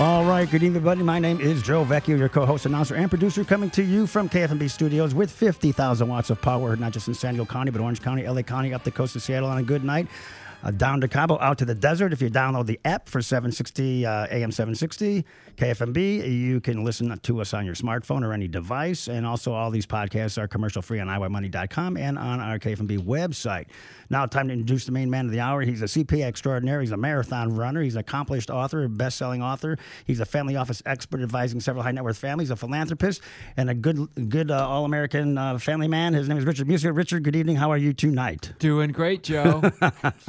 All right, good evening, everybody. My name is Joe Vecchio, your co-host, announcer, and producer, coming to you from KFMB Studios with 50,000 watts of power, not just in San Diego County, but Orange County, LA County, up the coast of Seattle on a good night. Uh, down to Cabo, out to the desert. If you download the app for 760 uh, AM 760 KFMB, you can listen to us on your smartphone or any device. And also, all these podcasts are commercial free on iymoney.com and on our KFMB website. Now, time to introduce the main man of the hour. He's a CPA extraordinaire. He's a marathon runner. He's an accomplished author, best-selling author. He's a family office expert advising several high net worth families, a philanthropist, and a good, good uh, all-American uh, family man. His name is Richard Musio. Richard, good evening. How are you tonight? Doing great, Joe.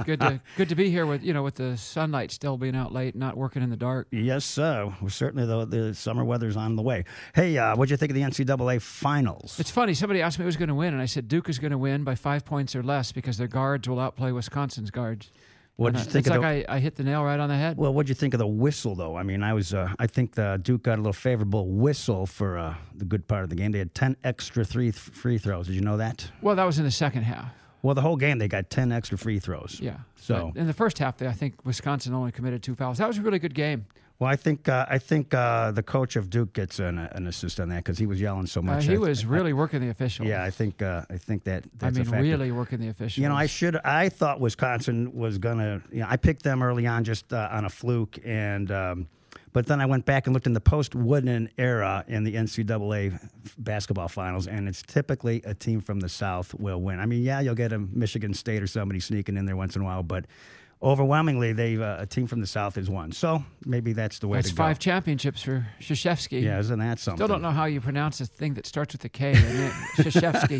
it's good to good to be here with you know with the sunlight still being out late, not working in the dark. Yes, sir. Well, certainly the, the summer weather's on the way. Hey, uh, what'd you think of the NCAA finals? It's funny. Somebody asked me who's going to win, and I said Duke is going to win by five points or less because their guards will outplay Wisconsin's guards. What did you uh, think it's of like the? I, I hit the nail right on the head. well, what'd you think of the whistle, though? I mean, I was, uh, I think the Duke got a little favorable whistle for uh, the good part of the game. They had ten extra three free throws. Did you know that? Well, that was in the second half. Well, the whole game they got ten extra free throws. Yeah. So- in the first half, I think Wisconsin only committed two fouls. That was a really good game. Well, I think uh, I think uh, the coach of Duke gets an, an assist on that because he was yelling so Uh, much. he I- was really working the official. Yeah, I think uh, I think that I mean, really working the official. You know, I should. I thought Wisconsin was gonna. You know, I picked them early on just uh, on a fluke, and um, but then I went back and looked in the post Wooden era in the NCAA basketball finals, and it's typically a team from the South will win. I mean, yeah, you'll get a Michigan State or somebody sneaking in there once in a while, but overwhelmingly, they uh, a team from the South has won. So maybe that's the way That's to go. five championships for Krzyzewski. Yeah, isn't that something? Still don't know how you pronounce a thing that starts with a K. Krzyzewski,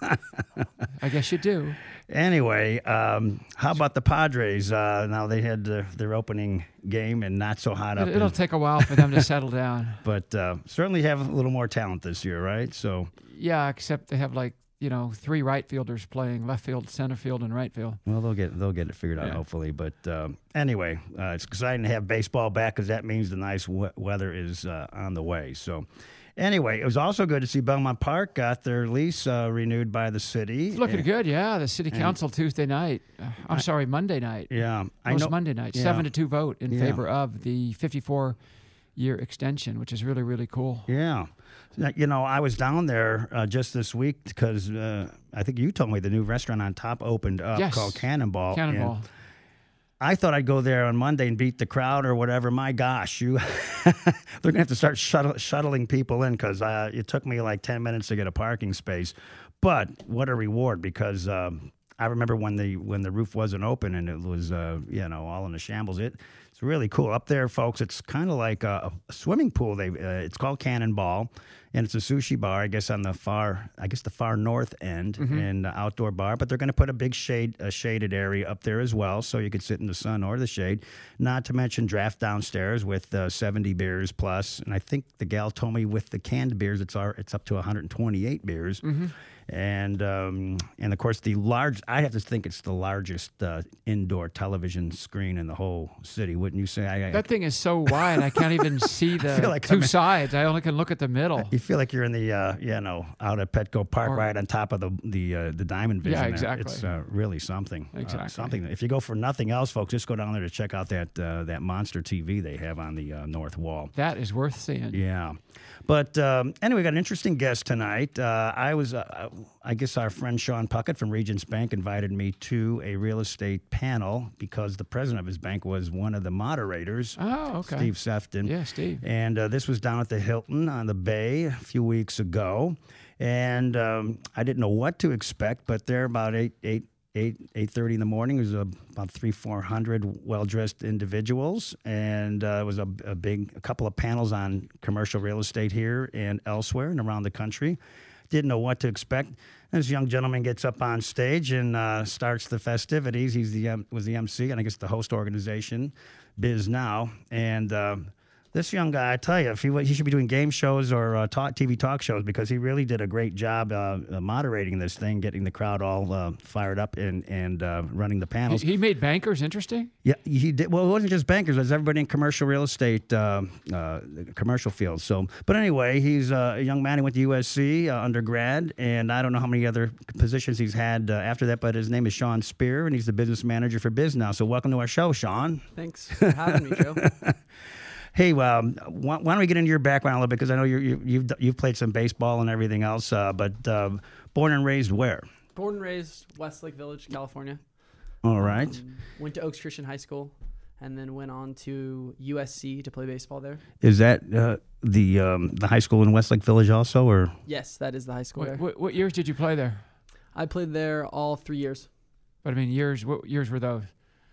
but I guess you do. Anyway, um, how about the Padres? Uh, now they had their opening game and not so hot up. It, will in- take a while for them to settle down. but uh, certainly have a little more talent this year, right? So, Yeah, except they have like you know three right fielders playing left field, center field, and right field. well, they'll get they'll get it figured out Yeah. hopefully. But um, anyway, uh, it's exciting to have baseball back because that means the nice we- weather is uh, on the way. So. Anyway, it was also good to see Belmont Park got their lease uh, renewed by the city. It's looking And- good. Yeah, the city council Tuesday night. Uh, I'm sorry, Monday night. Yeah, It was Monday night. yeah. Seven to two vote in Yeah. favor of the 54 year extension, which is really really cool. Yeah. You know, I was down there uh, just this week because uh, I think you told me the new restaurant on top opened up Yes. called Cannonball. and Cannonball. I thought I'd go there on Monday and beat the crowd or whatever. My gosh, you they're gonna have to start shuttle, shuttling people in because uh, it took me like ten minutes to get a parking space. But what a reward because um, I remember when the when the roof wasn't open and it was uh, you know all in a shambles. It it's really cool up there, folks. It's kind of like a, a swimming pool. They uh, it's called Cannonball, and it's a sushi bar. I guess on the far I guess the far north end and uh, outdoor bar. But they're going to put a big shade a shaded area up there as well, so you could sit in the sun or the shade. Not to mention draft downstairs with uh, 70 beers plus, and I think the gal told me with the canned beers, it's our it's up to 128 beers. And um, and of course the large I have to think it's the largest uh, indoor television screen in the whole city, wouldn't you say? I, I, That thing is so wide, I can't even see the like 2 I'm in- sides. I only can look at the middle. you feel like you're in the uh, you know out at Petco Park, Or- right on top of the the uh, the Diamond Vision. Yeah, exactly. It's uh, really something. Uh, Exactly. something. If you go for nothing else, folks, just go down there to check out that uh, that monster TV they have on the uh, north wall. That is worth seeing. Yeah. But um, anyway, we got an interesting guest tonight. Uh, I was, uh, I guess, our friend Sean Puckett from Regents Bank invited me to a real estate panel because the president of his bank was one of the moderators, Oh, okay. Steve Sefton. Yeah, Steve. And uh, this was down at the Hilton on the Bay a few weeks ago, and um, I didn't know what to expect. But there, about eight, eight, eight, eight thirty in the morning, there was about three, four hundred well-dressed individuals, and uh, it was a, a big, a couple of panels on commercial real estate here and elsewhere and around the country. Didn't know what to expect. This young gentleman gets up on stage and uh, starts the festivities. He's the um, was the MC and I guess the host organization, Bisnow, and. Uh, This young guy, I tell you, if he he should be doing game shows or uh, talk, TV talk shows because he really did a great job uh, uh, moderating this thing, getting the crowd all uh, fired up and and uh, running the panels. he made bankers interesting. Yeah, he did. Well, it wasn't just bankers; it was everybody in commercial real estate, uh, uh, commercial fields. So, but anyway, he's uh, a young man. He went to USC uh, undergrad, and I don't know how many other positions he's had uh, after that. But his name is Sean Spear, and he's the business manager for Bisnow. So, welcome to our show, Sean. Thanks for having me, Joe. Hey, um, why, why don't we get into your background a little bit? Because I know you're, you, you've you've played some baseball and everything else. Uh, but uh, born and raised where? Born and raised Westlake Village, California. All right. Um, went to Oaks Christian High School, and then went on to USC to play baseball there. Is that uh, the um, the high school in Westlake Village also, or Yes, that is the high school What, there. what, what years did you play there? I played there all three years. But I mean, years. What years were those?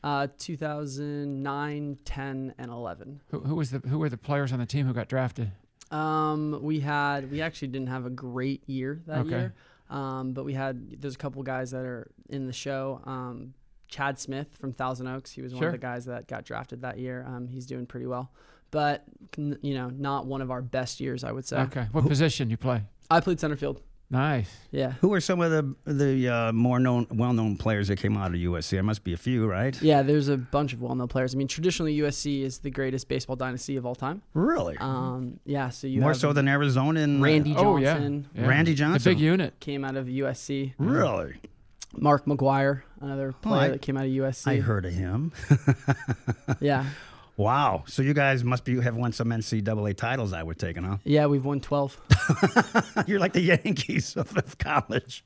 Uh, 2009, 10, and 11. Who, who was the who were the players on the team who got drafted? Um, we had we actually didn't have a great year that Okay. year. Um, but we had there's a couple guys that are in the show. Um, Chad Smith from Thousand Oaks. He was one Sure. of the guys that got drafted that year. Um, he's doing pretty well, but you know, not one of our best years, I would say. Okay. What position you play? I played center field. Nice. Yeah. who are some of the the uh, more known, well known players that came out of USC? There must be a few, right? Yeah, there's a bunch of well-known players. I mean, traditionally USC is the greatest baseball dynasty of all time. Really? Um, yeah, so you more have so than Arizona and uh, Randy Oh yeah. Johnson yeah. Randy The Johnson. big unit. came out of USC. Really? Mark McGwire, another player I- that came out of USC. I heard of him. Yeah, wow. So you guys must be have won some NCAA titles. I would take, huh? yeah, we've won 12. You're like the Yankees of, of college.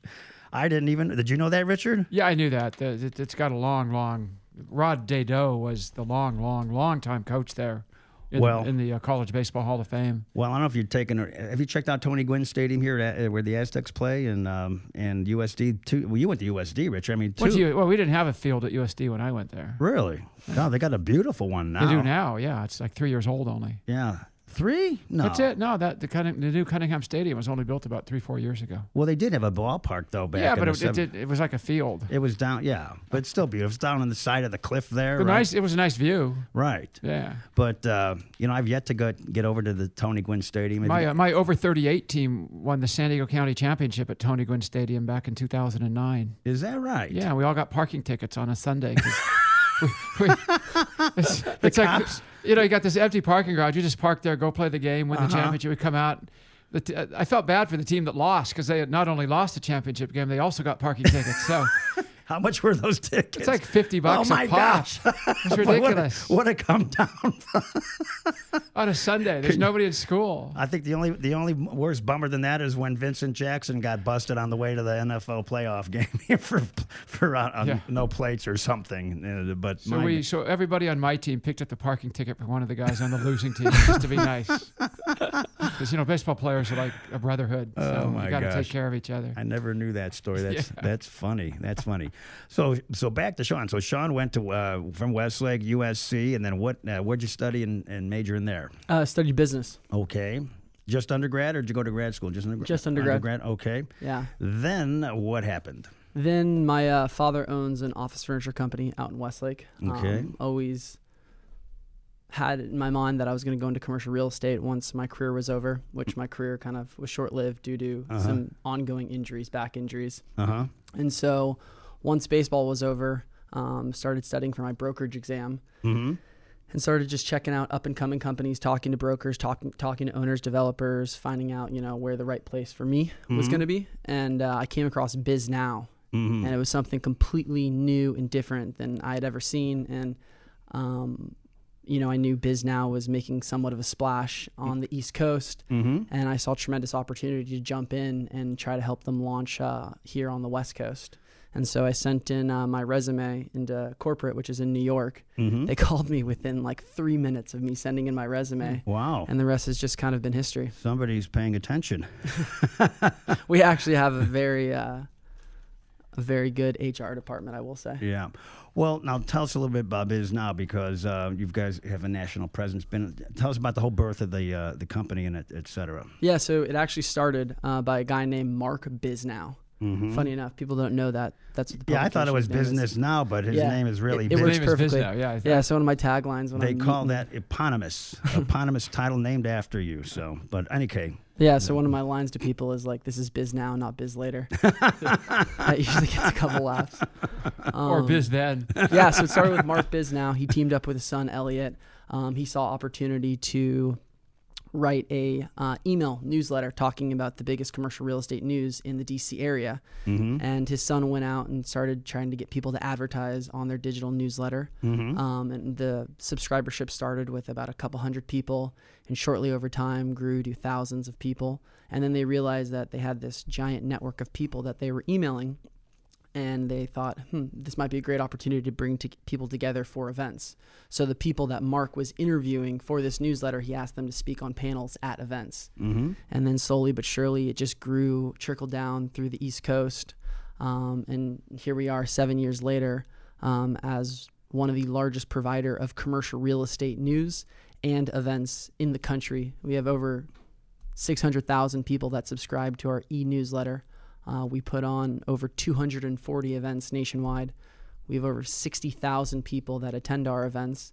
I didn't even. Did you know that, Richard? Yeah, I knew that. The- it, it's got a long, long. Rod Dedeaux was the long, long, long time coach there. In, Well- in the uh, College Baseball Hall of Fame. Well, I don't know if you've taken. Have you checked out Tony Gwynn Stadium here, at, uh, where the Aztecs play, and um, and USD? Too, well, you went to USD, Richard. I mean, two. Well, we didn't have a field at USD when I went there. Really? God, they got a beautiful one now. They do now. Yeah, it's like three years old only. Yeah. Three? No. That's it. No, that the, Cunning, the new Cunningham Stadium was only built about three, four years ago. Well, they did have a ballpark though back. yeah, in but the it, it, did, it was like a field. It was down, yeah, but it's still beautiful. It's down on the side of the cliff there. Right? nice. It was a nice view. Right. Yeah. But uh, you know, I've yet to go, get over to the Tony Gwynn Stadium. My uh, my over 38 team won the San Diego County Championship at Tony Gwynn Stadium back in 2009. is that right? Yeah, we all got parking tickets on a Sunday. we, we, it's it's like cops? You know you got this empty parking garage. You just park there, go play the game, win Uh-huh. the championship. We come out. The t- I felt bad for the team that lost because they had not only lost the championship game, they also got parking tickets. So How much were those tickets? it's like 50 bucks oh my a pop. gosh! It's What a- ridiculous. What a come down! on a Sunday. There's nobody at school. I think the only the only worse bummer than that is when Vincent Jackson got busted on the way to the NFL playoff game for for uh, uh, Yeah. no plates or something. Uh, But So we, so everybody on my team picked up the parking ticket for one of the guys on the losing team just to be nice. Because you know baseball players are like a brotherhood, so Oh, my you got to gosh. take care of each other. I never knew that story. That's Yeah. that's funny. That's funny. So so back to Sean. So Sean went to uh, from Westlake, USC, and then what? Uh, where'd you study and, and major in there? Uh, studied business. Okay, just undergrad, or did you go to grad school? Just undergrad. Just undergrad. Undergrad. Okay. Yeah. Then what happened? Then my uh, father owns an office furniture company out in Westlake. Okay. Um, always had in my mind that I was going to go into commercial real estate once my career was over, which my career kind of was short lived due to Uh-huh. some ongoing injuries, back injuries. Uh huh. And so once baseball was over, um, started studying for my brokerage exam Mm-hmm. and started just checking out up and coming companies, talking to brokers, talking talking to owners, developers, finding out you know where the right place for me was going to be. And uh, I came across Bisnow, Mm-hmm. and it was something completely new and different than I had ever seen. And um, you know, I knew Bisnow was making somewhat of a splash on the East Coast, Mm-hmm. and I saw tremendous opportunity to jump in and try to help them launch uh, here on the West Coast. And so I sent in uh, my resume into corporate, which is in New York. Mm-hmm. They called me within like three minutes of me sending in my resume, Wow. and the rest has just kind of been history. Somebody's paying attention. We actually have a very, uh, a very good HR department, I will say. Yeah. Well, now tell us a little bit about Bisnow because uh, you guys have a national presence. Been tell us about the whole birth of the uh, the company and et, et cetera. Yeah, so it actually started uh, by a guy named Mark Bisnow. Funny enough, people don't know that. That's what the Yeah, I thought it was publication's name is. business now, but his Yeah, name is really it- it His works name is perfectly. now, Yeah, Yeah, so one of my taglines when They I'm call meeting- that eponymous, eponymous title named after you. So, but any case, Yeah, so one of my lines to people is like, "This is biz now, not biz later." that usually gets a couple laughs. or Um, Biz then. yeah, so it started with Mark Bisnow. He teamed up with his son Elliot. Um, he saw opportunity to write a uh, email newsletter talking about the biggest commercial real estate news in the DC area. And his son went out and started trying to get people to advertise on their digital newsletter. Um, and the subscribership started with about a couple hundred people, and shortly over time grew to thousands of people. And then they realized that they had this giant network of people that they were emailing and they thought, hmm, this might be a great opportunity to bring to people together for events. So the people that Mark was interviewing for this newsletter, he asked them to speak on panels at events. Mm-hmm. And then slowly but surely, it just grew, trickled down through the East Coast. Um, and here we are, seven years later, um, as one of the largest provider of commercial real estate news and events in the country. We have over 600,000 people that subscribe to our e-newsletter. Uh, we put on over 240 events nationwide. We have over 60,000 people that attend our events.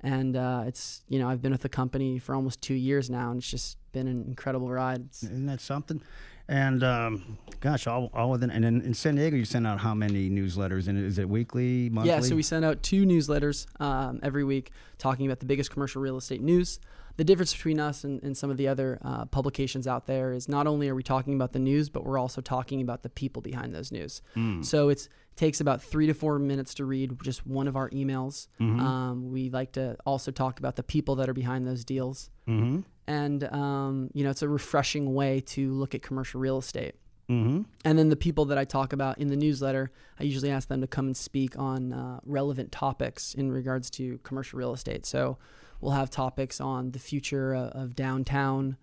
And uh, it's, you know, I've been with the company for almost two years now, and it's just been an incredible ride. It's, isn't that something? And um, gosh, all, all within. And in, in San Diego, you send out how many newsletters? And is it weekly, monthly? Yeah, so we send out two newsletters um, every week talking about the biggest commercial real estate news. The difference between us and, and some of the other uh, publications out there is not only are we talking about the news, but we're also talking about the people behind those news. So it's takes about three to four minutes to read just one of our emails. Um, we like to also talk about the people that are behind those deals. Mm-hmm. And, um, you know, it's a refreshing way to look at commercial real estate. Mm-hmm. And then the people that I talk about in the newsletter, I usually ask them to come and speak on uh, relevant topics in regards to commercial real estate. So we'll have topics on the future of, of downtown,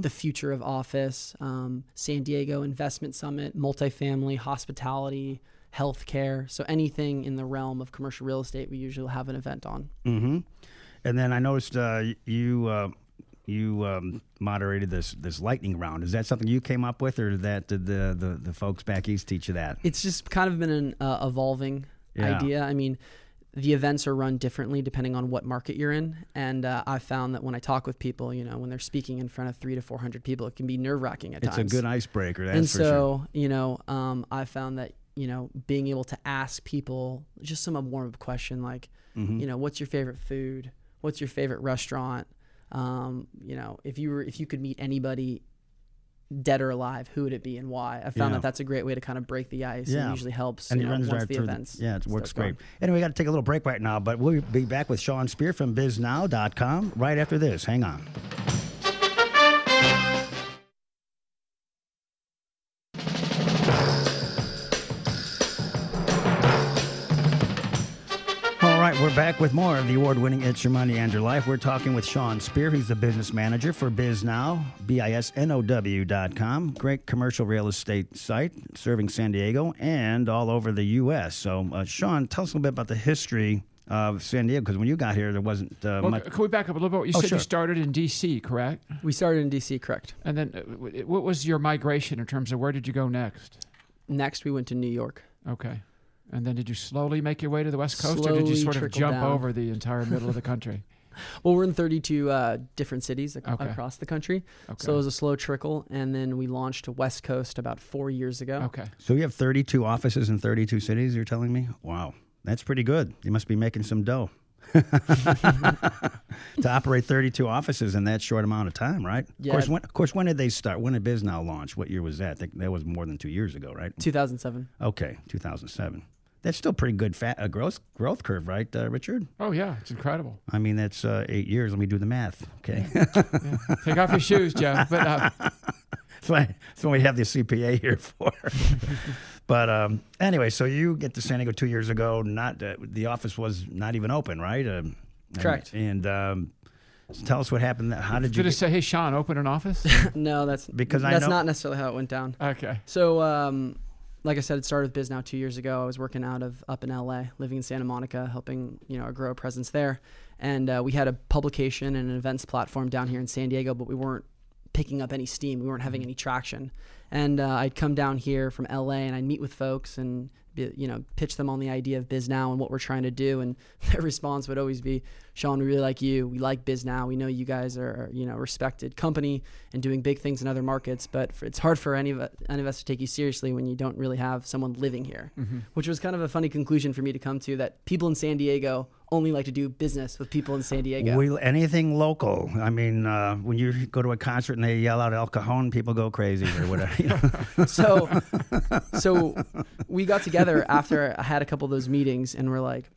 the future of office, um, San Diego Investment Summit, multifamily, hospitality, healthcare. So anything in the realm of commercial real estate, we usually have an event on. Mm-hmm. And then I noticed uh, you uh, you um, moderated this this lightning round. Is that something you came up with, or that did the, the the folks back east teach you that? it's just kind of been an uh, evolving Yeah. idea. I mean, the events are run differently depending on what market you're in, and uh, I found that when I talk with people, you know, when they're speaking in front of three to four hundred people, it can be nerve wracking at It's times. It's a good icebreaker. That's and for so, sure. you know, um, I found that you know being able to ask people just some warm up question like, Mm-hmm. you know, what's your favorite food? What's your favorite restaurant? Um, you know, if you were if you could meet anybody dead or alive, who would it be and why? I found Yeah. that that's a great way to kind of break the ice. Yeah. and usually helps. And you it know, runs right the through. events. yeah, it works start going. great. Anyway, we got to take a little break right now, but we'll be back with Sean Spear from Bisnow.com right after this. Hang on. We're back with more of the award-winning It's Your Money and Your Life. We're talking with Sean Spear. He's the business manager for Bisnow, B-I-S-N-O-W dot com. Great commercial real estate site serving San Diego and all over the U.S. So, uh, Sean, tell us a little bit about the history of San Diego, because when you got here, there wasn't uh, Well, much. can we back up a little bit? You Oh, said sure. you started in D.C., correct? We started in DC, correct. And then uh, what was your migration in terms of where did you go next? Next, we went to New York. Okay. And then did you slowly make your way to the West Coast, or did you sort of jump down. over the entire middle of the country? Well, we're in 32 uh, different cities ac- Okay. across the country. Okay. So it was a slow trickle. And then we launched to West Coast about four years ago. okay. So you have 32 offices in 32 cities, you're telling me? Wow, that's pretty good. You must be making some dough. to operate 32 offices in that short amount of time, right? Of Yeah. course, when, of course, when did they start? When did Bisnow launch? What year was that? That, that was more than two years ago, right? 2007. Okay, 2007. That's still pretty good fat, uh, growth growth curve, right, uh, Richard? Oh yeah, it's incredible. I mean, that's uh, eight years. Let me do the math. Okay, Yeah. Take off your shoes, Joe. But uh, that's, why, that's what we have the CPA here for. but um, anyway, so you get to San Diego two years ago. Not uh, the office was not even open, right? Um, and- Correct. And, um, so tell us what happened. How did you? did it Get, say, "Hey, Sean, open an office"? no, that's Because I that's know- not necessarily how it went down. okay. So, um, like I said, it started with Bisnow two years ago. I was working out of up in LA, living in Santa Monica, helping you know grow a presence there. And uh, we had a publication and an events platform down here in San Diego, but we weren't picking up any steam. We weren't having any traction. And uh, I'd come down here from LA and I'd meet with folks and be, you know pitch them on the idea of Bisnow and what we're trying to do. And their response would always be, "Sean, we really like you. We like Bisnow. We know you guys are you know a respected company and doing big things in other markets, but for, it's hard for any of any of us to take you seriously when you don't really have someone living here." Which was kind of a funny conclusion for me to come to that people in San Diego only like to do business with people in San Diego. We, anything local. I mean, uh, when you go to a concert and they yell out El Cajon, people go crazy or whatever. you know? so so we got together after I had a couple of those meetings and we're like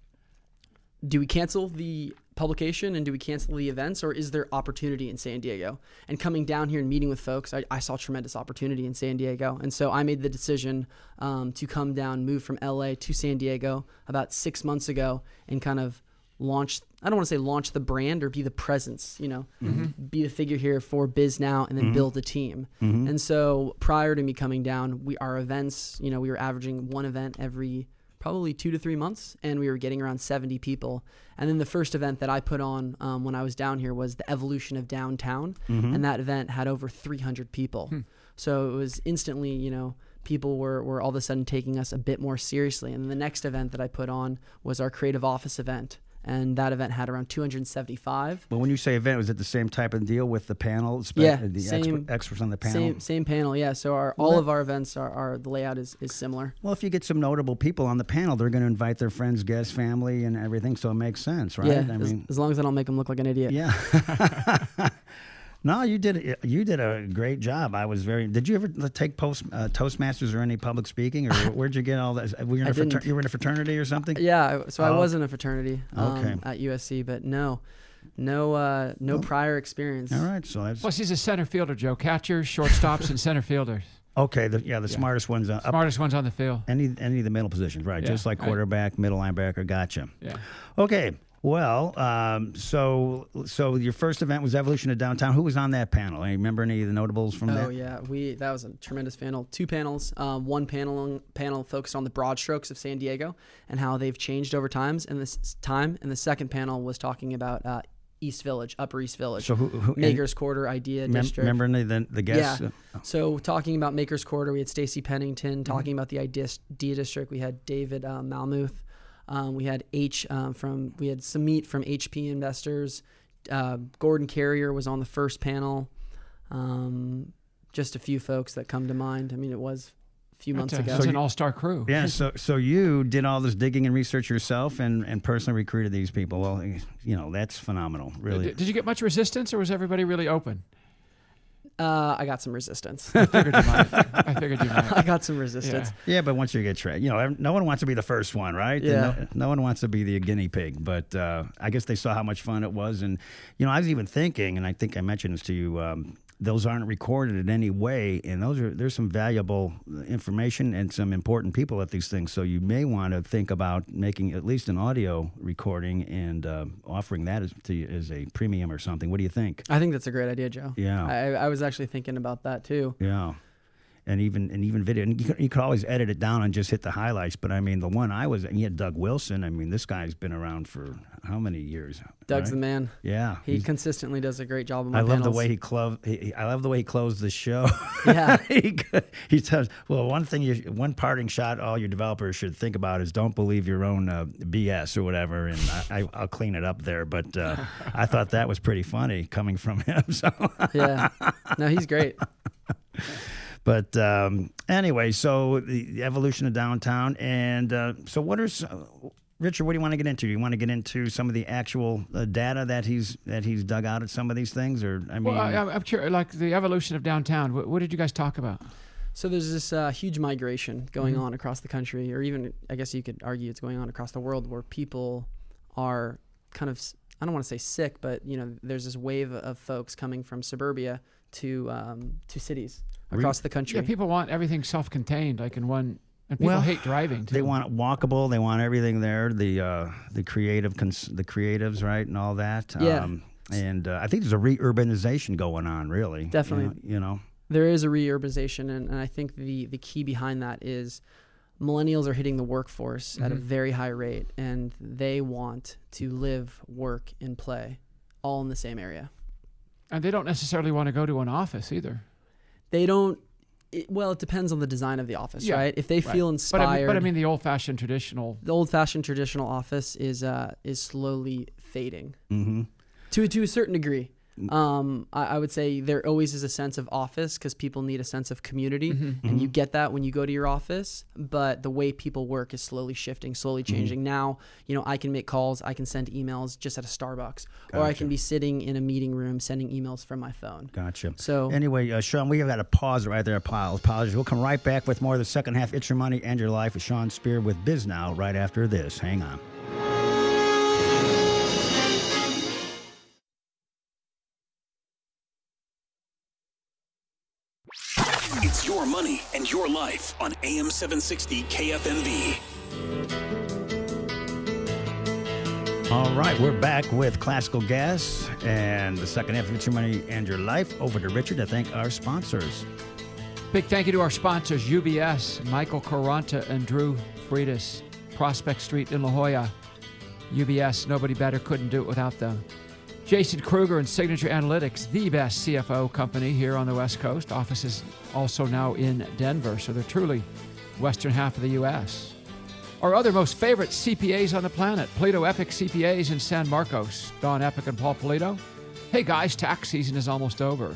do we cancel the publication and do we cancel the events or is there opportunity in San Diego? And coming down here and meeting with folks, I, I saw tremendous opportunity in San Diego. And so I made the decision um, to come down, move from LA to San Diego about six months ago and kind of launch I don't want to say launch the brand or be the presence, you know, mm-hmm. be the figure here for Bisnow and then mm-hmm. build a team. Mm-hmm. And so prior to me coming down, we our events, you know, we were averaging one event every probably two to three months, and we were getting around 70 people. And then the first event that I put on um, when I was down here was the evolution of downtown, and that event had over 300 people. So it was instantly, you know, people were, were all of a sudden taking us a bit more seriously. And the next event that I put on was our creative office event. And that event had around 275. But when you say event, was it the same type of deal with the panel? spe- Yeah, uh, the same- expert, experts on the panel. Same same panel, yeah. So our all of our events are, are the layout is, is similar. Well, if you get some notable people on the panel, they're going to invite their friends, guests, family, and everything. So it makes sense, right? Yeah, I as, mean, as long as I don't make them look like an idiot. yeah. no, you did. You did a great job. I was very. Did you ever take post uh, Toastmasters or any public speaking, or where'd you get all that? Were you in I a frater- you were in a fraternity or something? Yeah, I- so I Oh. was in a fraternity um, Okay. at USC, but no, no, uh, no prior experience. All right, so that's Plus, he's a center fielder, Joe. Catchers, shortstops, and center fielders. okay. The, yeah, the smartest ones uh, up Smartest ones on the field. any any of the middle positions, right? Yeah, Just like right. quarterback, middle linebacker. Gotcha. Yeah. Okay. Well, um, so so your first event was Evolution of Downtown. Who was on that panel? Any remember any of the notables from Oh that? yeah, we that was a tremendous panel. Two panels. Um, one panel panel focused on the broad strokes of San Diego and how they've changed over times and this time. And the second panel was talking about uh, East Village, Upper East Village, So who, who Makers Quarter Idea Mem- District. remember the, the guests? Yeah. So talking about Makers Quarter, we had Stacy Pennington. Mm-hmm. Talking about the Idea, Idea District, we had David uh, Malmuth. Um, we had H um, from we had Samit from HP Investors. Uh, Gordon Carrier was on the first panel. Um, just a few folks that come to mind. I mean, it was a few months That's, a- ago. that's an all-star crew. Yeah, so so you did all this digging and research yourself, and, and personally recruited these people. Well, you know that's phenomenal, really. Did, did you get much resistance, or was everybody really open? Uh, I got some resistance. I figured you might. I figured you might. I got some resistance. Yeah. But once you get trained, you know, no one wants to be the first one, right? Yeah. No, no one wants to be the guinea pig. But uh, I guess they saw how much fun it was, and you know, I was even thinking, and I think I mentioned this to you. Um, those aren't recorded in any way, and those are there's some valuable information and some important people at these things. So you may want to think about making at least an audio recording and uh, offering that as, to as a premium or something. What do you think? I think that's a great idea, Joe. Yeah. I, I was actually thinking about that too. Yeah. And even and even video, and you could, you could always edit it down and just hit the highlights. But I mean, the one I was, and you had Doug Wilson. I mean, this guy's been around for how many years? Doug's the man. Yeah, He consistently does a great job I love the way he he- I love the way he closed the show. Yeah. he, he says, "Well, one thing, you, one parting shot, all your developers should think about is don't believe your own uh, BS or whatever." And I, I, I'll clean it up there. But uh, I thought that was pretty funny coming from him. So. yeah. No, he's great. But um, anyway, so the, the evolution of downtown, and uh, so what are s- Richard? What do you want to get into? Do you want to get into some of the actual uh, data that he's that he's dug out at some of these things, or I mean, Well, I, I'm curious, like the evolution of downtown. What, what did you guys talk about? So there's this uh, huge migration going on across the country, or even I guess you could argue it's going on across the world, where people are kind of I don't want to say sick, but you know there's this wave of folks coming from suburbia to um, to cities across the country. Yeah, people want everything self-contained, like in one. And people Well, hate driving. Too. they want it walkable. They want everything there. The uh, the creative cons- the creatives, right, and all that. Yeah. Um, and uh, I think there's a re-urbanization going on, really. Definitely. You know, you know. there is a reurbanization, and, and I think the the key behind that is millennials are hitting the workforce at a very high rate, and they want to live, work, and play all in the same area. And they don't necessarily want to go to an office either. They don't. It, well, it depends on the design of the office, Yeah, right? If they feel But inspired, I, mean, but I mean, the old-fashioned traditional. the old-fashioned traditional office is uh, is slowly fading Mm-hmm. to to a certain degree. Um, I, I would say there always is a sense of office because people need a sense of community, Mm-hmm. and you get that when you go to your office. But the way people work is slowly shifting, slowly changing. Now, you know, I can make calls, I can send emails just at a Starbucks, or I can be sitting in a meeting room sending emails from my phone. Gotcha. So- anyway, uh, Sean, we have got to pause right there. Apo- Apologies. We'll come right back with more of the second half. It's your money and your life with Sean Spear with Bisnow. Right after this. Hang on. Money and your life on AM 760 KFMB. All right, we're back with classical gas and the second half of It's Your Money and Your Life. Over to Richard to thank our sponsors. Big thank you to our sponsors UBS, Michael Caranta, and Drew Freitas, Prospect Street in La Jolla. UBS, nobody better, couldn't do it without them. Jason Kruger and Signature Analytics, the best CFO company here on the West Coast. Offices also now in Denver, so they're truly western half of the U.S. Our other most favorite CPAs on the planet, Polito Epic CPAs in San Marcos, Don Epic and Paul Polito. Hey guys, tax season is almost over.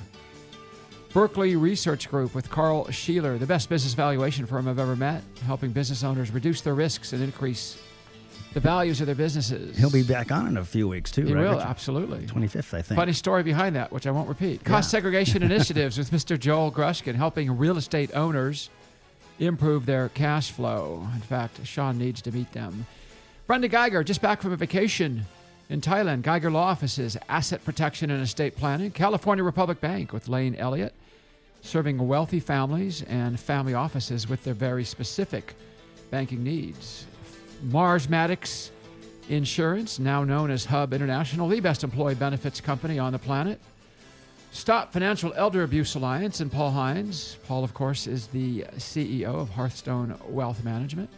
Berkeley Research Group with Carl Sheeler, the best business valuation firm I've ever met, helping business owners reduce their risks and increase the values of their businesses. He'll be back on in a few weeks, too, He right? will, Richard? absolutely. 25th, I think. Funny story behind that, which I won't repeat. Cost segregation initiatives with Mr. Joel Grushkin, helping real estate owners improve their cash flow. In fact, Sean needs to meet them. Brenda Geiger, just back from a vacation in Thailand. Geiger Law Offices, Asset Protection and Estate Planning. California Republic Bank with Lane Elliott, serving wealthy families and family offices with their very specific banking needs. Mars Maddox Insurance, now known as Hub International, the best employee benefits company on the planet. Stop Financial Elder Abuse Alliance and Paul Hines. Paul, of course, is the CEO of Hearthstone Wealth Management.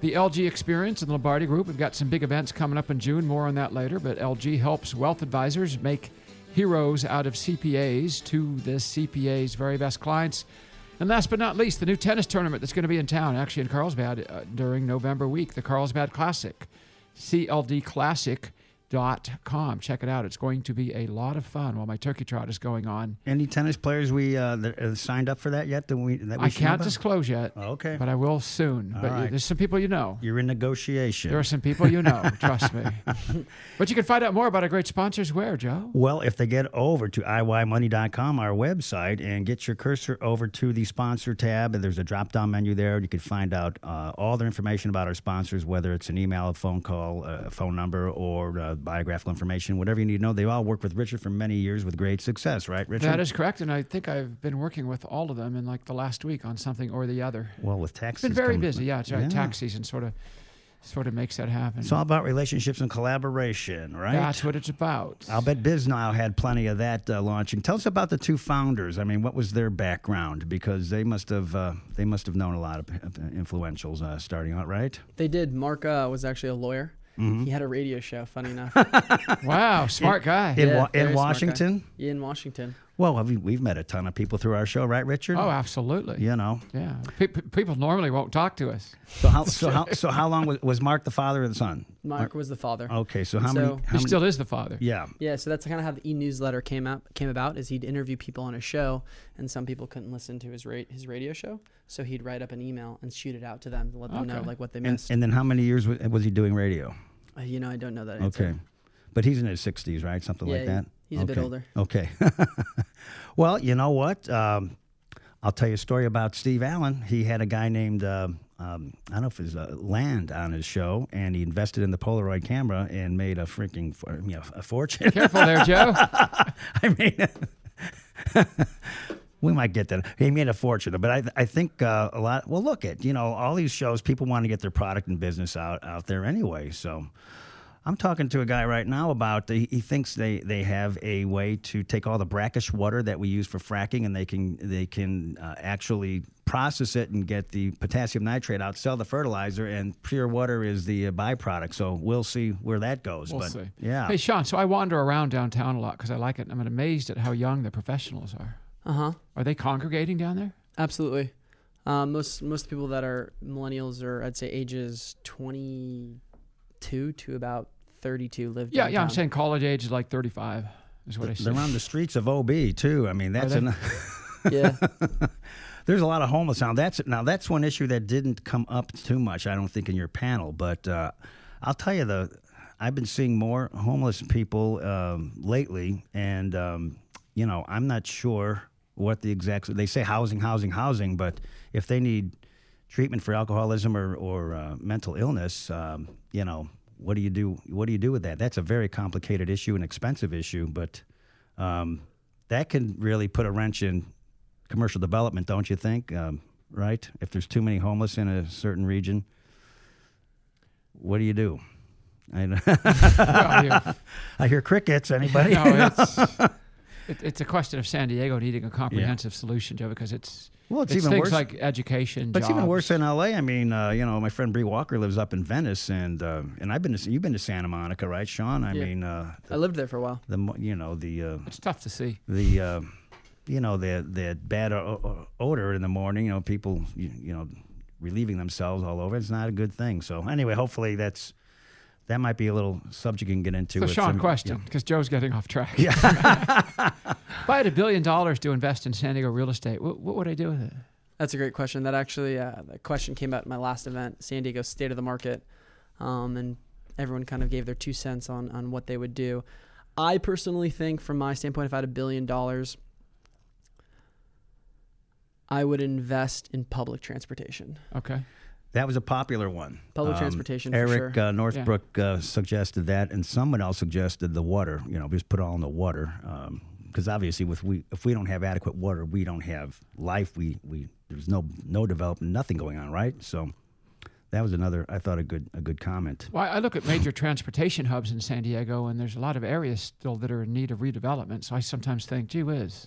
The LG Experience and the Lombardi Group. We've got some big events coming up in June, more on that later. But LG helps wealth advisors make heroes out of CPAs to the CPA's very best clients. And last but not least, the new tennis tournament that's going to be in town, actually in Carlsbad uh, during November week, the Carlsbad Classic, CLD Classic, cldclassic.com. Check it out. It's going to be a lot of fun while my turkey trot is going on. Any tennis players we uh, that signed up for that yet? That we, that we I can't disclose yet, Okay. but I will soon. All but right. there's some people you know. You're in negotiation. There are some people you know, trust me. But you can find out more about our great sponsors where, Joe? Well, if they get over to iymoney.com, our website, and get your cursor over to the sponsor tab, and there's a drop down menu there. You can find out uh, all the information about our sponsors, whether it's an email, a phone call, a phone number, or uh, biographical information, whatever you need to know. They've all worked with Richard for many years with great success, right, Richard? That is correct, and I think I've been working with all of them in like the last week on something or the other. well with taxes. It's been very busy. Yeah, it's right. Tax season sort of sort of makes that happen. It's all about relationships and collaboration, right? That's what it's about. I'll bet BizNile had plenty of that uh, launching. Tell us about the two founders. I mean, what was their background? Because they must have uh, they must have known a lot of of influentials uh, starting out, right? They did. Mark uh, was actually a lawyer. Mm-hmm. He had a radio show. Funny enough, wow, smart guy. In, Yeah, Wa- in smart guy. Washington. in Washington. Well, we, we've met a ton of people through our show, right, Richard? Oh, absolutely. you know. Yeah. Pe- pe- people normally won't talk to us. So how so how so how long was, was Mark the father or the son? Mark was the father. Okay, so how And many? How He many still is the father. yeah. Yeah, so that's kind of how the e-newsletter came out came about. Is he'd interview people on his show, and some people couldn't listen to his ra- his radio show, so he'd write up an email and shoot it out to them to let them know like what they And, missed. and then how many years was, was he doing radio? Uh, you know, I don't know that. Answer. Okay. But he's in his 60s, right? Something like that? he's a bit older. Okay. well, you know what? Um, I'll tell you a story about Steve Allen. He had a guy named, uh, um, I don't know if it was uh, Land on his show, and he invested in the Polaroid camera and made a freaking for- you know, a fortune. Careful there, Joe. I mean, we might get that. He made a fortune, but I, I think uh, a lot. Well, look at you know all these shows. People want to get their product and business out out there anyway. So, I'm talking to a guy right now about he, he thinks they, they have a way to take all the brackish water that we use for fracking and they can they can uh, actually process it and get the potassium nitrate out, sell the fertilizer, and pure water is the uh, byproduct. So we'll see where that goes. We'll but see. yeah, Hey, Sean. So I wander around downtown a lot because I like it. I'm amazed at how young the professionals are. Uh huh. Are they congregating down there? Absolutely. Um, most most people that are millennials are I'd say ages 22 to about 32 live. Down there. Yeah, yeah. I'm saying college age is like 35. Is what I see. they're on the streets of OB too. I mean, that's they? an, Yeah. there's a lot of homeless now. That's now that's one issue that didn't come up too much, I don't think, in your panel. But uh, I'll tell you the I've been seeing more homeless people um, lately, and um, you know I'm not sure what the exact. They say housing, housing, housing, but if they need treatment for alcoholism or or uh, mental illness, um, you know. What do you do? What do you do with that? That's a very complicated issue, an expensive issue, but um, that can really put a wrench in commercial development, don't you think? Um, right? If there's too many homeless in a certain region, what do you do? I, Well, I hear crickets. Anybody? no, it's it, it's a question of San Diego needing a comprehensive solution, Joe, because it's Well, it's it's even things worse. like education. but it's even worse in L.A. I mean, uh, you know, my friend Bree Walker lives up in Venice, and uh, and I've been to you've been to Santa Monica, right, Sean? I Yeah. mean, uh, I lived there for a while. the you know the uh, It's tough to see. the uh, you know the the bad o- o- odor in the morning. You know, people you, you know relieving themselves all over. It's not a good thing. So anyway, hopefully that's that might be a little subject you can get into. So, with Sean, some- question, because Joe's getting off track. Yeah. if I had a billion dollars to invest in San Diego real estate, what, what would I do with it? That's a great question. That actually, uh, that question came out at my last event, San Diego State of the Market, um, and everyone kind of gave their two cents on on what they would do. I personally think, from my standpoint, if I had a billion dollars, I would invest in public transportation. Okay. That was a popular one. Public transportation, for Eric sure. uh, Northbrook uh, suggested that, and someone else suggested the water. You know, just put it all in the water, because obviously, with we if we don't have adequate water, we don't have life. We we there's no no development, nothing going on, right? So that was another. I thought a good a good comment. Well, I look at major transportation hubs in San Diego, and there's a lot of areas still that are in need of redevelopment. So I sometimes think, gee whiz,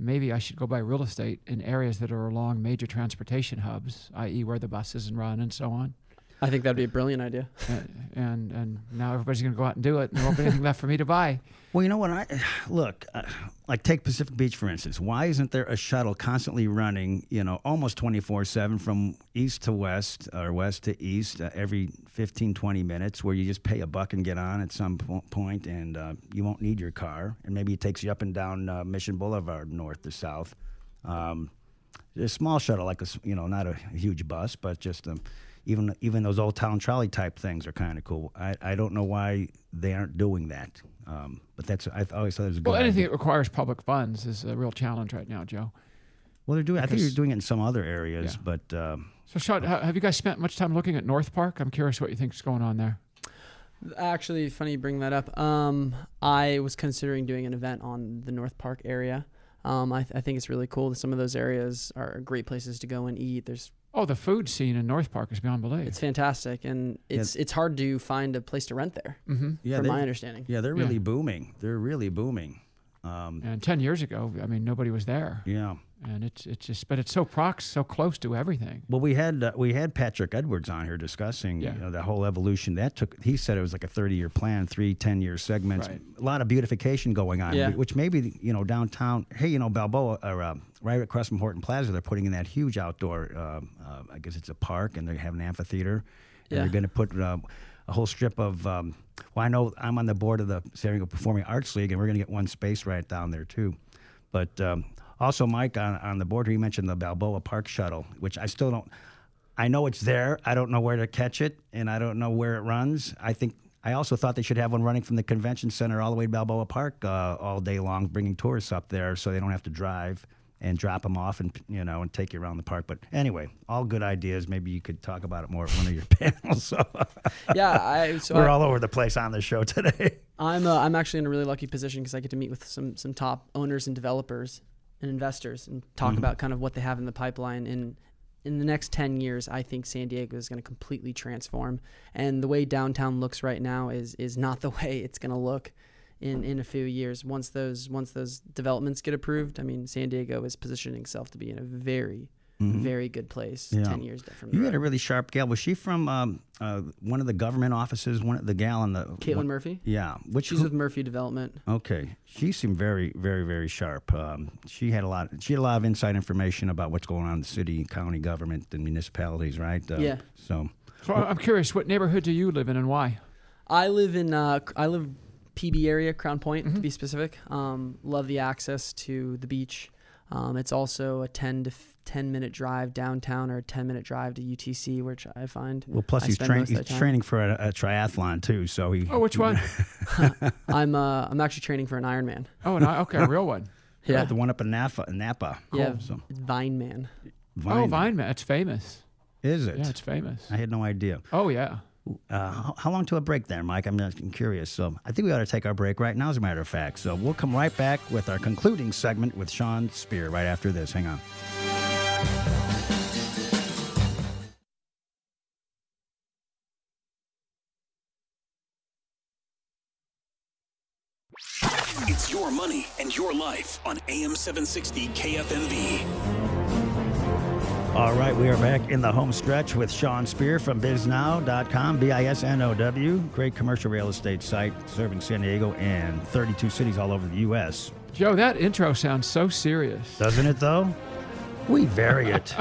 maybe I should go buy real estate in areas that are along major transportation hubs, i.e., where the buses and run and so on. I think that'd be a brilliant idea. Uh, and and now everybody's going to go out and do it, and there won't be anything left for me to buy. Well, you know what? I look uh, like take Pacific Beach for instance. Why isn't there a shuttle constantly running? You know, almost twenty four seven from east to west or west to east uh, every 15, 20 minutes, where you just pay a buck and get on at some po- point, and uh, you won't need your car, and maybe it takes you up and down uh, Mission Boulevard, north to south. Um, a small shuttle, like a you know, not a huge bus, but just um, even even those old town trolley type things are kind of cool. I, I don't know why they aren't doing that, um, but that's I always thought it was a good. Well, anything idea. that requires public funds is a real challenge right now, Joe. Well, they're doing. I think because- they're doing it in some other areas, Yeah. but um, So, Sean, ha- have you guys spent much time looking at North Park? I'm curious what you think's going on there. Actually, funny you bring that up. Um, I was considering doing an event on the North Park area. Um, I, th- I think it's really cool. Some of those areas are great places to go and eat. There's Oh, the food scene in North Park is beyond belief. it's fantastic, and it's it's hard to find a place to rent there. mm-hmm. yeah, from they- my understanding. yeah, they're Yeah. really booming. They're really booming. Um, And ten years ago, I mean, nobody was there, yeah. And it's it's just, but it's so prox, so close to everything. Well, we had uh, we had Patrick Edwards on here discussing Yeah. you know, the whole evolution. That took. He said it was like a thirty year plan, three 10 year segments, Right. a lot of beautification going on. Yeah. Which maybe you know downtown. Hey, you know Balboa or uh, right across from Horton Plaza, they're putting in that huge outdoor. Uh, uh, I guess it's a park, and they have an amphitheater. And Yeah. they're going to put uh, a whole strip of. Um, well, I know I'm on the board of the San Diego Performing Arts League, and we're going to get one space right down there too. But um, also, Mike on, on the board, he mentioned the Balboa Park shuttle, which I still don't. I know it's there. I don't know where to catch it, and I don't know where it runs. I think I also thought they should have one running from the convention center all the way to Balboa Park uh, all day long, bringing tourists up there so they don't have to drive and drop them off and you know and take you around the park. But anyway, all good ideas. Maybe you could talk about it more at one of your panels. So yeah, I so we're I, all over the place on the show today. I'm uh, I'm actually in a really lucky position because I get to meet with some some top owners and developers and investors and talk mm-hmm. about kind of what they have in the pipeline. And in the next 10 years, I think San Diego is going to completely transform. And the way downtown looks right now is is not the way it's going to look in, in a few years. Once those once those developments get approved, I mean, San Diego is positioning itself to be in a very very good place Yeah. 10 years from You had a really sharp gal. Was she from um, uh, one of the government offices? One of the gal in the Caitlin one- Murphy? Yeah, which She's who- with Murphy Development. Okay, she seemed very, very, very sharp. Um, she had a lot. She had a lot of inside information about what's going on in the city, county government, and municipalities, right? Uh, Yeah. So, So I'm curious, what neighborhood do you live in and why? I live in uh, I live PB area, Crown Point Mm-hmm. to be specific. Um, love the access to the beach. Um, it's also a 10 to f- 10 minute drive downtown or a 10 minute drive to UTC, which I find. well, plus I he's, spend train, he's training for a, a triathlon too. So he. Oh, which one? I'm uh, I'm actually training for an Ironman. Oh, no, okay, a real one. Yeah, the one up in Napa. Napa. yeah, So, it's Vineman. Oh, Vineman. It's famous. Is it? Yeah, it's famous. I had no idea. Oh, yeah. Uh, how, long to a break there, Mike? I'm just curious. So I think we ought to take our break right now, as a matter of fact. So we'll come right back with our concluding segment with Sean Spear right after this. Hang on. It's your money and your life on AM 760 KFMB. All right, we are back in the home stretch with Sean Spear from Bisnow.com, B I S N O W. Great commercial real estate site serving San Diego and 32 cities all over the U.S. Joe, that intro sounds so serious. Doesn't it, though? We vary it.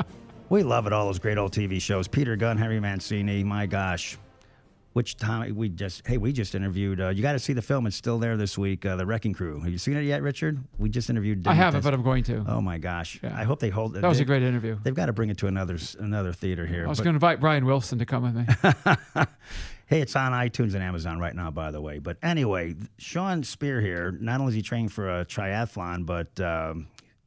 we love it, all those great old TV shows. Peter Gunn, Henry Mancini, my gosh. Which time we just, hey, we just interviewed, uh, you got to see the film. It's still there this week, uh, The Wrecking Crew. Have you seen it yet, Richard? We just interviewed. I haven't, but I'm going to. Oh, my gosh. Yeah. I hope they hold it. that was they- a great interview. They've got to bring it to another another theater here. I was going to invite Brian Wilson to come with me. Hey, it's on iTunes and Amazon right now, by the way. But anyway, Sean Spear here. Not only is he training for a triathlon, but um,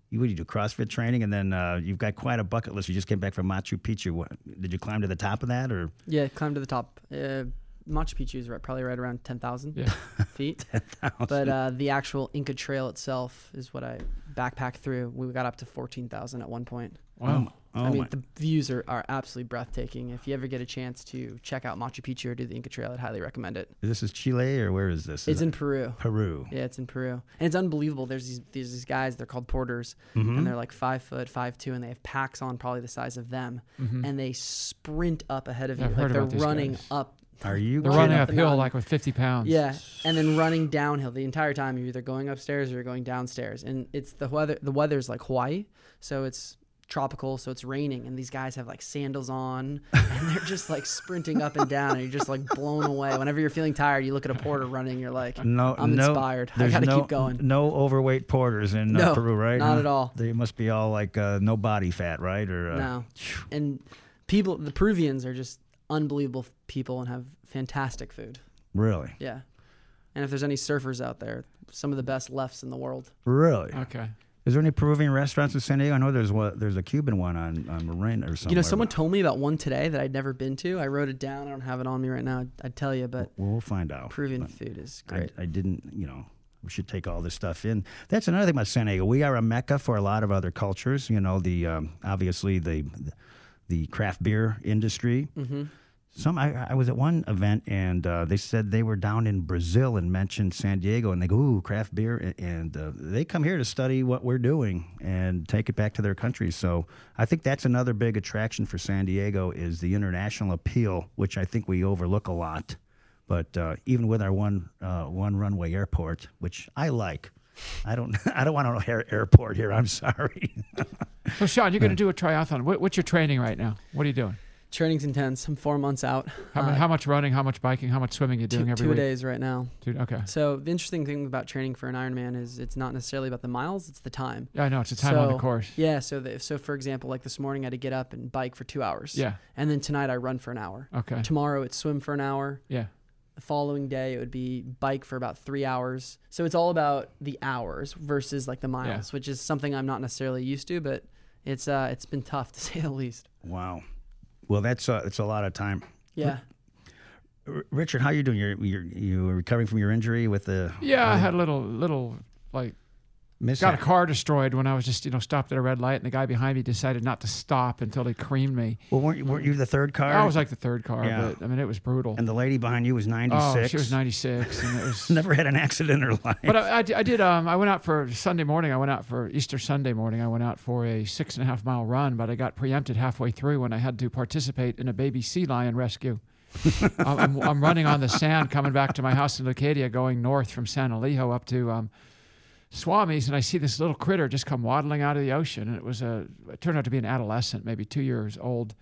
you what do you do CrossFit training, and then uh, you've got quite a bucket list. You just came back from Machu Picchu. What, did you climb to the top of that, or Yeah, climb to the top. Uh, Machu Picchu is right, probably right around 10,000 Yeah. feet. But uh, the actual Inca Trail itself is what I backpacked through. We got up to 14,000 at one point. Wow. Oh, I mean, my. the views are, are absolutely breathtaking. If you ever get a chance to check out Machu Picchu or do the Inca Trail, I'd highly recommend it. this is Chile, or where is this? Is It's it in Peru. Peru. Yeah, it's in Peru, and it's unbelievable. There's these there's these guys. They're called porters, Mm-hmm. and they're like five foot, five two, and they have packs on probably the size of them, and they sprint up ahead of you. I've like they're about these running guys. up. Are you? They're running up uphill mountain. like with 50 pounds. Yeah, and then running downhill the entire time. You're either going upstairs or you're going downstairs, and it's the weather. The weather's like Hawaii, so it's tropical, so it's raining, and these guys have like sandals on, and they're just like sprinting up and down, and you're just like blown away. Whenever you're feeling tired, you look at a porter running, you're like, No, I'm no, inspired. I there's gotta no, keep going. No overweight porters in uh, Peru, right? not at all. They must be all like uh, no body fat, right? Or uh, No. And people, the Peruvians are just unbelievable people and have fantastic food. Really, Yeah. And if there's any surfers out there, some of the best lefts in the world. really. Okay. Is there any Peruvian restaurants in San Diego? I know there's one. There's a Cuban one on on Marin or something. You know, someone told me about one today that I'd never been to. I wrote it down. I don't have it on me right now. I'd, I'd tell you, but Well, we'll find out. Peruvian But food is I, great. I didn't, you know, we should take all this stuff in. That's another thing about San Diego. We are a mecca for a lot of other cultures. You know, the um, obviously the the craft beer industry. Mm-hmm. Some I, I was at one event and uh, they said they were down in Brazil and mentioned San Diego and they go, "Ooh, craft beer!" and, and uh, they come here to study what we're doing and take it back to their country. So I think that's another big attraction for San Diego is the international appeal, which I think we overlook a lot. But uh, even with our one uh, one runway airport, which I like, I don't I don't want an air, airport here. I'm sorry. So, Sean, you're going to do a triathlon. What, what's your training right now? What are you doing? Training's intense. I'm four months out. How, Uh, how much running, how much biking, how much swimming you doing two, every two week? days right now. Two- okay. So the interesting thing about training for an Ironman is it's not necessarily about the miles; it's the time. Yeah, I know. It's a time on the course. Yeah. So, the, so for example, like this morning, I had to get up and bike for two hours. Yeah. And then tonight, I run for an hour. Okay. Tomorrow, it's swim for an hour. Yeah. The following day, it would be bike for about three hours. So it's all about the hours versus like the miles, which is something I'm not necessarily used to, but it's uh it's been tough to say the least. wow. Well, that's uh, it's a lot of time. Yeah. R- Richard, how are you doing? You're, you're you recovering from your injury with the Yeah, I had a little, little like Miss got a car destroyed when I was just you know stopped at a red light, and the guy behind me decided not to stop until he creamed me. Well, weren't you, weren't you the third car? I was like the third car, Yeah. but I mean it was brutal. and the lady behind you was 96. oh, she was 96, and it was. Never had an accident in her life. But I, I, I did. Um, I went out for Sunday morning. I went out for Easter Sunday morning. I went out for a six and a half mile run, but I got preempted halfway through when I had to participate in a baby sea lion rescue. I'm, I'm, running on the sand coming back to my house in Leucadia, going north from San Elijo up to um, Swami's, and I see this little critter just come waddling out of the ocean, and it was a. It turned out to be an adolescent, maybe two years old.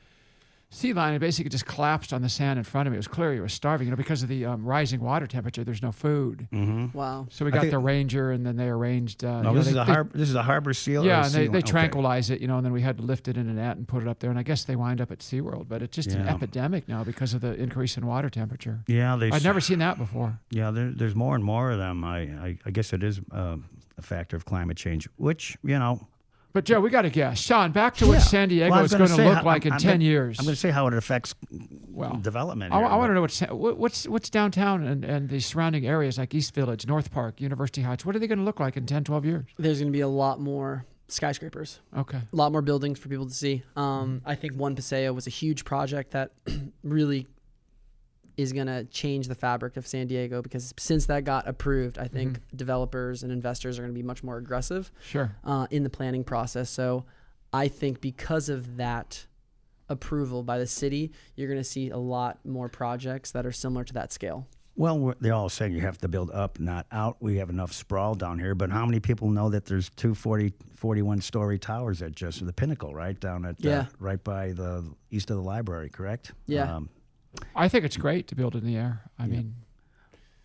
Sea lion, it basically just collapsed on the sand in front of me. It was clear he was starving. You know, because of the um, rising water temperature, there's no food. Wow. So we got think- the ranger, and then they arranged. Uh, no, you know, this they- is a they- harbor. This is a harbor seal. or Yeah, a and they, seal- they okay. tranquilize it, you know, and then we had to lift it in a net and put it up there. And I guess they wind up at SeaWorld, but it's just an epidemic now because of the increase in water temperature. Yeah, they. I'd never seen that before. Yeah, there, there's more and more of them. I, I, I guess it is uh, a factor of climate change, which you know. But Joe, we got to guess. Sean, back to what Yeah. San Diego Well, is gonna going to say look how- like in I'm 10 gonna- years. I'm going to say how it affects Well, development. I, here, want to know what's, what's what's downtown and, and the surrounding areas like East Village, North Park, University Heights. What are they going to look like in 10, 12 years? There's going to be a lot more skyscrapers, Okay. a lot more buildings for people to see. Um, I think One Paseo was a huge project that really is going to change the fabric of San Diego because since that got approved, I think developers and investors are going to be much more aggressive Sure. uh, in the planning process. So I think because of that approval by the city, you're going to see a lot more projects that are similar to that scale. Well, they're all saying you have to build up, not out. We have enough sprawl down here, but how many people know that there's two 40, 41 story towers at just the pinnacle, right down at uh, right by the east of the library, correct? Yeah. Um, I think it's great to build in the air. I mean,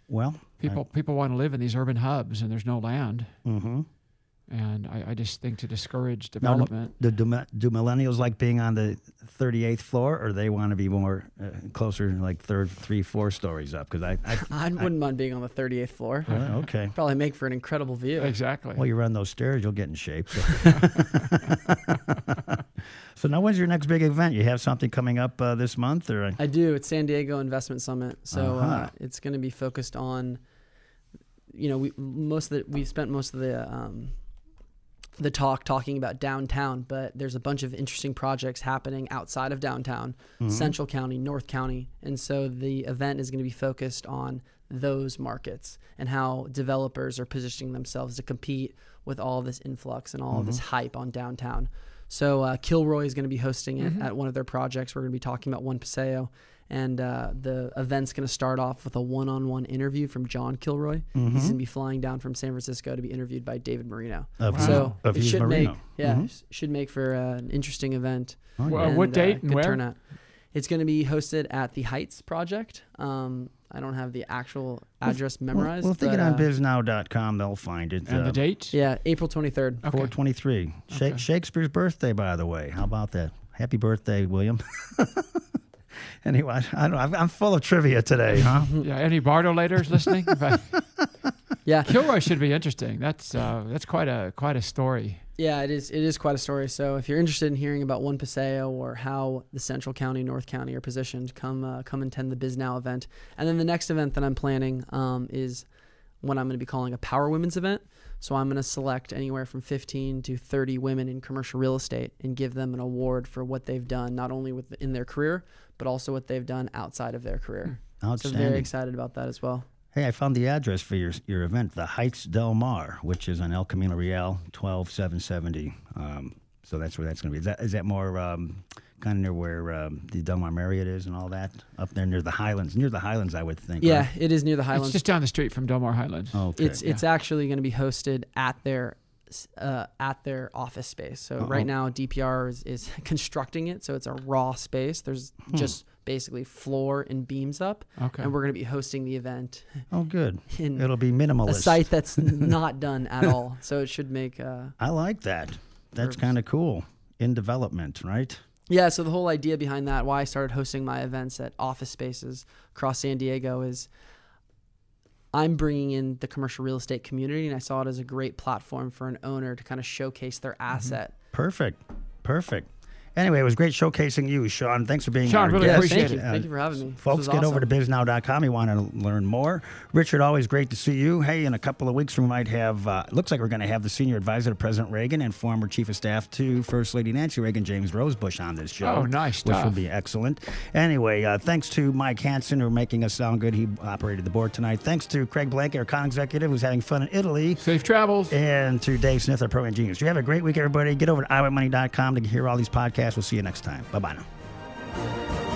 well, people people want to live in these urban hubs and there's no land. mm-hmm. And I, I just think to discourage Now, development. do, do, do millennials like being on the 38th floor, or they want to be more uh, closer, like third, three, four stories up? Because I, I, I wouldn't mind being on the 38th floor. Really? okay. Probably make for an incredible view. Exactly. Well, you run those stairs, you'll get in shape. So, so now, when's your next big event? You have something coming up uh, this month, or I do. It's San Diego Investment Summit, so uh Uh-huh. it's going to be focused on, you know, we most of the we've spent most of the um, the talk talking about downtown, but there's a bunch of interesting projects happening outside of downtown, mm-hmm. Central County, North County, and so the event is going to be focused on those markets and how developers are positioning themselves to compete with all this influx and all of this hype on downtown. So uh, Kilroy is going to be hosting it mm-hmm. at one of their projects. We're going to be talking about One Paseo, and uh, the event's going to start off with a one-on-one interview from John Kilroy. He's going to be flying down from San Francisco to be interviewed by David Marino. Of So Of it should Marino. make yeah sh- should make for uh, an interesting event. Oh, Well, yeah. what date and where? turnout. It's going to be hosted at the Heights Project. Um, I don't have the actual address memorized. Well, think it but, on uh, Bisnow.com. They'll find it. and uh, the date? Yeah, April 23rd. Okay. 423. Sha- Okay. Shakespeare's birthday, by the way. How about that? Happy birthday, William. anyway, I don't know. I'm- I'm full of trivia today, huh? Yeah. Any Bardolaters listening? Yeah, Kilroy should be interesting. That's uh, that's quite a quite a story. Yeah, it is. It is quite a story. So if you're interested in hearing about One Paseo or how the Central County, North County are positioned, come uh, come attend the Bisnow event. And then the next event that I'm planning um, is what I'm going to be calling a Power Women's event. So I'm going to select anywhere from 15 to 30 women in commercial real estate and give them an award for what they've done, not only with in their career, but also what they've done outside of their career. So Outstanding. very excited about that as well. Hey, I found the address for your your event, the Heights Del Mar, which is on El Camino Real, twelve seven seventy. Um, so that's where that's going to be. Is that is that more um, kind of near where um, the Del Mar Marriott is and all that up there near the Highlands? Near the Highlands, I would think. Yeah, right? it is near the It's Highlands. just down the street from Del Mar Highlands. Okay. It's it's actually going to be hosted at their uh, at their office space. So right now DPR is, is constructing it, so it's a raw space. There's just basically floor and beams up, Okay. and we're going to be hosting the event oh, good. It'll be minimalist. a site that's not done at all. So it should make uh, I like that. That's kind of cool. In development, right? Yeah, so the whole idea behind that, why I started hosting my events at office spaces across San Diego, is I'm bringing in the commercial real estate community, and I saw it as a great platform for an owner to kind of showcase their mm-hmm. asset. Perfect. Perfect. Anyway, it was great showcasing you, Sean. Thanks for being Sean, our really guest. appreciate thank you. it. Thank you for having me. Folks, was get over to Bisnow.com. You want to learn more. Richard, always great to see you. Hey, in a couple of weeks, we might have, uh, looks like we're going to have the senior advisor to President Reagan and former chief of staff to First Lady Nancy Reagan, James Rosebush, on this show. Oh, nice Which stuff. will be excellent. Anyway, uh, thanks to Mike Hansen, for making us sound good. He operated the board tonight. Thanks to Craig Blank, our con executive, who's having fun in Italy. Safe travels. And to Dave Smith, our program genius. You have a great week, everybody. Get over to iymoney.com to hear all these podcasts podcast. We'll see you next time. Bye bye now.